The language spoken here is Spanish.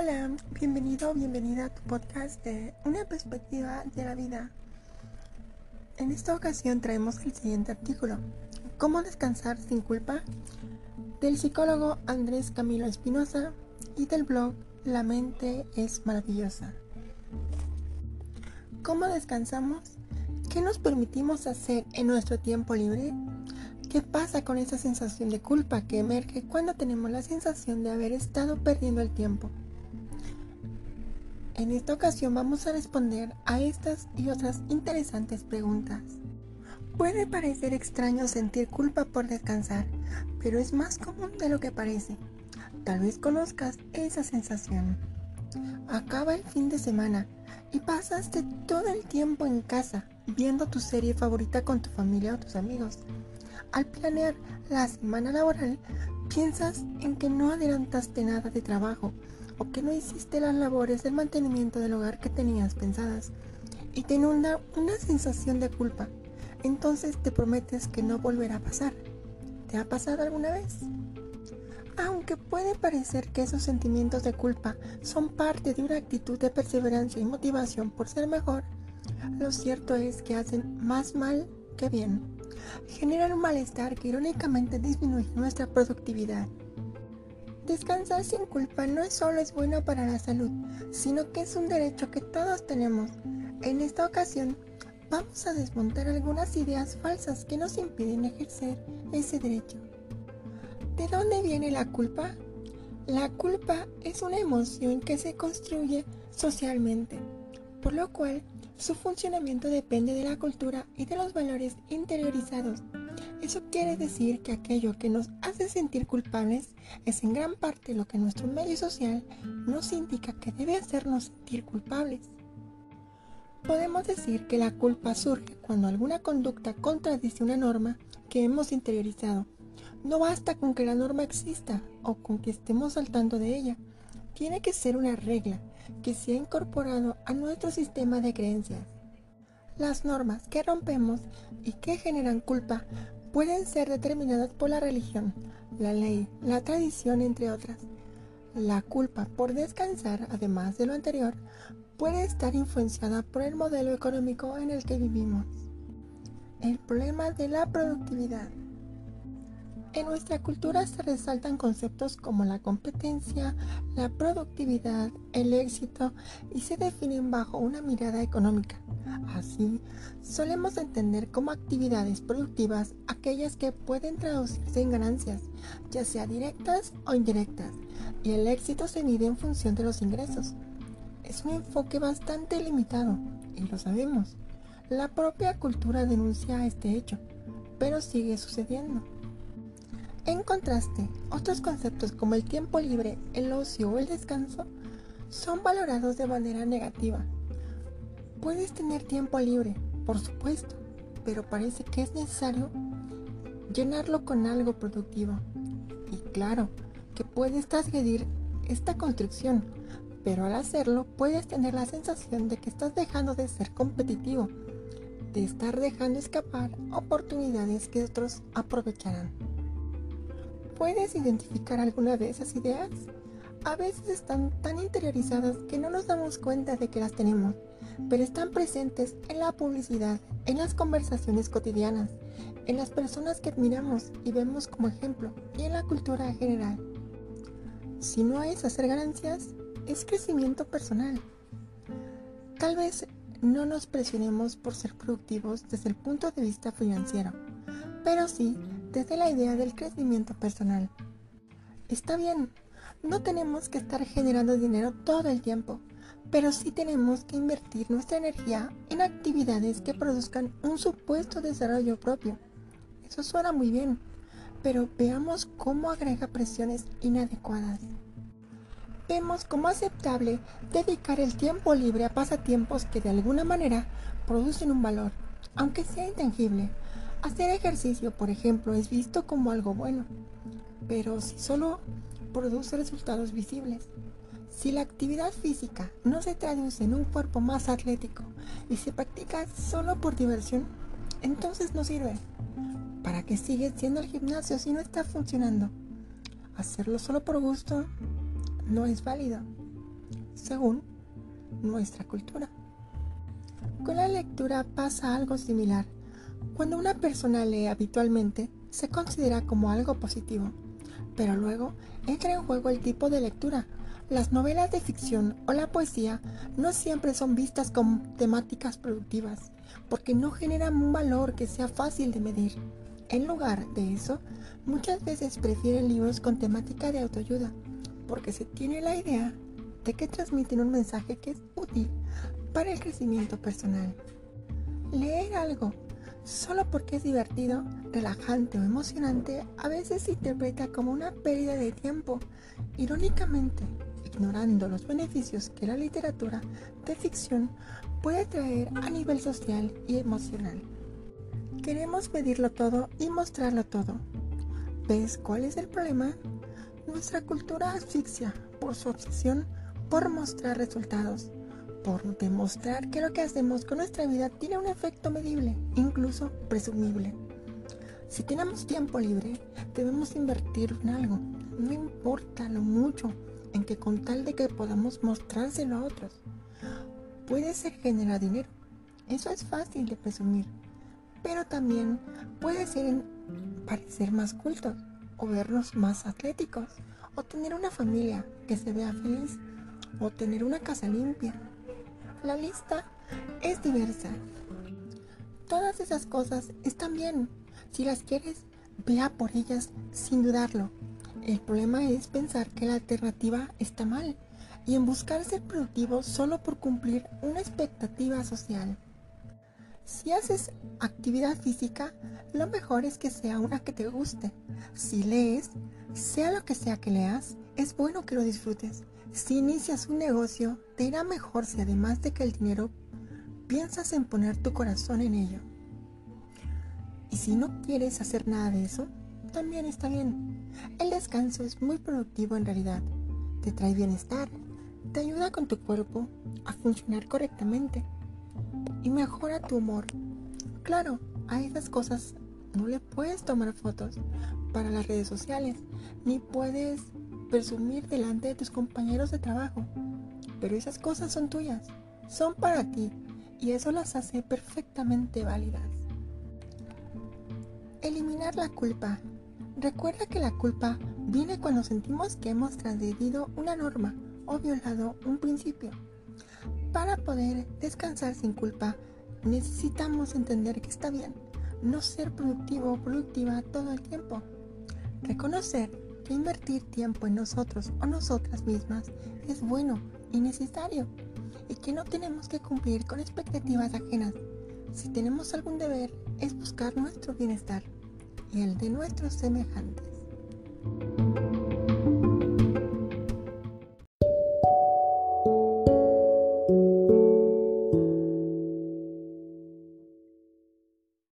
Hola, bienvenido o bienvenida a tu podcast de Una perspectiva de la vida. En esta ocasión traemos el siguiente artículo, ¿Cómo descansar sin culpa? del psicólogo Andrés Camilo Espinosa y del blog La mente es maravillosa. ¿Cómo descansamos? ¿Qué nos permitimos hacer en nuestro tiempo libre? ¿Qué pasa con esa sensación de culpa que emerge cuando tenemos la sensación de haber estado perdiendo el tiempo? En esta ocasión vamos a responder a estas y otras interesantes preguntas. Puede parecer extraño sentir culpa por descansar, pero es más común de lo que parece. Tal vez conozcas esa sensación. Acaba el fin de semana y pasaste todo el tiempo en casa viendo tu serie favorita con tu familia o tus amigos. Al planear la semana laboral, piensas en que no adelantaste nada de trabajo o que no hiciste las labores del mantenimiento del hogar que tenías pensadas y te inunda una sensación de culpa. Entonces te prometes que no volverá a pasar. ¿Te ha pasado alguna vez? Aunque puede parecer que esos sentimientos de culpa son parte de una actitud de perseverancia y motivación por ser mejor, lo cierto es que hacen más mal que bien generan un malestar que irónicamente disminuye nuestra productividad. Descansar sin culpa no solo es bueno para la salud, sino que es un derecho que todos tenemos. En esta ocasión, vamos a desmontar algunas ideas falsas que nos impiden ejercer ese derecho. ¿De dónde viene la culpa? La culpa es una emoción que se construye socialmente, por lo cual su funcionamiento depende de la cultura y de los valores interiorizados. Eso quiere decir que aquello que nos hace sentir culpables es en gran parte lo que nuestro medio social nos indica que debe hacernos sentir culpables. Podemos decir que la culpa surge cuando alguna conducta contradice una norma que hemos interiorizado. No basta con que la norma exista o con que estemos saltando de ella. Tiene que ser una regla que se ha incorporado a nuestro sistema de creencias. Las normas que rompemos y que generan culpa pueden ser determinadas por la religión, la ley, la tradición, entre otras. La culpa por descansar, además de lo anterior, puede estar influenciada por el modelo económico en el que vivimos. El problema de la productividad. En nuestra cultura se resaltan conceptos como la competencia, la productividad, el éxito y se definen bajo una mirada económica. Así, solemos entender como actividades productivas aquellas que pueden traducirse en ganancias, ya sea directas o indirectas, y el éxito se mide en función de los ingresos. Es un enfoque bastante limitado, y lo sabemos. La propia cultura denuncia este hecho, pero sigue sucediendo. En contraste, otros conceptos como el tiempo libre, el ocio o el descanso son valorados de manera negativa. Puedes tener tiempo libre, por supuesto, pero parece que es necesario llenarlo con algo productivo. Y claro, que puedes transgredir esta construcción, pero al hacerlo puedes tener la sensación de que estás dejando de ser competitivo, de estar dejando escapar oportunidades que otros aprovecharán. ¿Puedes identificar alguna de esas ideas? A veces están tan interiorizadas que no nos damos cuenta de que las tenemos, pero están presentes en la publicidad, en las conversaciones cotidianas, en las personas que admiramos y vemos como ejemplo y en la cultura general. Si no es hacer ganancias, es crecimiento personal. Tal vez no nos presionemos por ser productivos desde el punto de vista financiero, pero sí desde la idea del crecimiento personal. Está bien, no tenemos que estar generando dinero todo el tiempo, pero sí tenemos que invertir nuestra energía en actividades que produzcan un supuesto desarrollo propio. Eso suena muy bien, pero veamos cómo agrega presiones inadecuadas. Vemos como aceptable dedicar el tiempo libre a pasatiempos que de alguna manera producen un valor, aunque sea intangible, Hacer ejercicio, por ejemplo, es visto como algo bueno, pero si solo produce resultados visibles. Si la actividad física no se traduce en un cuerpo más atlético y se practica solo por diversión, entonces no sirve. ¿Para qué sigue siendo el gimnasio si no está funcionando? Hacerlo solo por gusto no es válido. según nuestra cultura. Con la lectura pasa algo similar. Cuando una persona lee habitualmente, se considera como algo positivo, pero luego entra en juego el tipo de lectura. Las novelas de ficción o la poesía no siempre son vistas como temáticas productivas, porque no generan un valor que sea fácil de medir. En lugar de eso, muchas veces prefieren libros con temática de autoayuda, porque se tiene la idea de que transmiten un mensaje que es útil para el crecimiento personal. Leer algo solo porque es divertido, relajante o emocionante a veces se interpreta como una pérdida de tiempo, irónicamente ignorando los beneficios que la literatura de ficción puede traer a nivel social y emocional. Queremos pedirlo todo y mostrarlo todo. ¿Ves cuál es el problema? Nuestra cultura asfixia por su obsesión por mostrar resultados, por demostrar que lo que hacemos con nuestra vida tiene un efecto medible, incluso presumible. Si tenemos tiempo libre, debemos invertir en algo, no importa lo mucho en que con tal de que podamos mostrárselo a otros. Puede ser generar dinero, eso es fácil de presumir, pero también puede ser parecer más cultos o vernos más atléticos o tener una familia que se vea feliz o tener una casa limpia. La lista es diversa. Todas esas cosas están bien. Si las quieres, vea por ellas sin dudarlo. El problema es pensar que la alternativa está mal y en buscar ser productivo solo por cumplir una expectativa social. Si haces actividad física, lo mejor es que sea una que te guste. Si lees, sea lo que sea que leas, es bueno que lo disfrutes. Si inicias un negocio, te irá mejor si además de que el dinero, piensas en poner tu corazón en ello. Y si no quieres hacer nada de eso, también está bien. El descanso es muy productivo en realidad. Te trae bienestar, te ayuda con tu cuerpo a funcionar correctamente y mejora tu humor. Claro, a esas cosas no le puedes tomar fotos para las redes sociales, ni puedes presumir delante de tus compañeros de trabajo. Pero esas cosas son tuyas, son para ti, y eso las hace perfectamente válidas. Eliminar la culpa. Recuerda que la culpa viene cuando sentimos que hemos transgredido una norma o violado un principio. Para poder descansar sin culpa, necesitamos entender que está bien no ser productivo o productiva todo el tiempo. Reconocer invertir tiempo en nosotros o nosotras mismas es bueno y necesario y que no tenemos que cumplir con expectativas ajenas. Si tenemos algún deber es buscar nuestro bienestar y el de nuestros semejantes.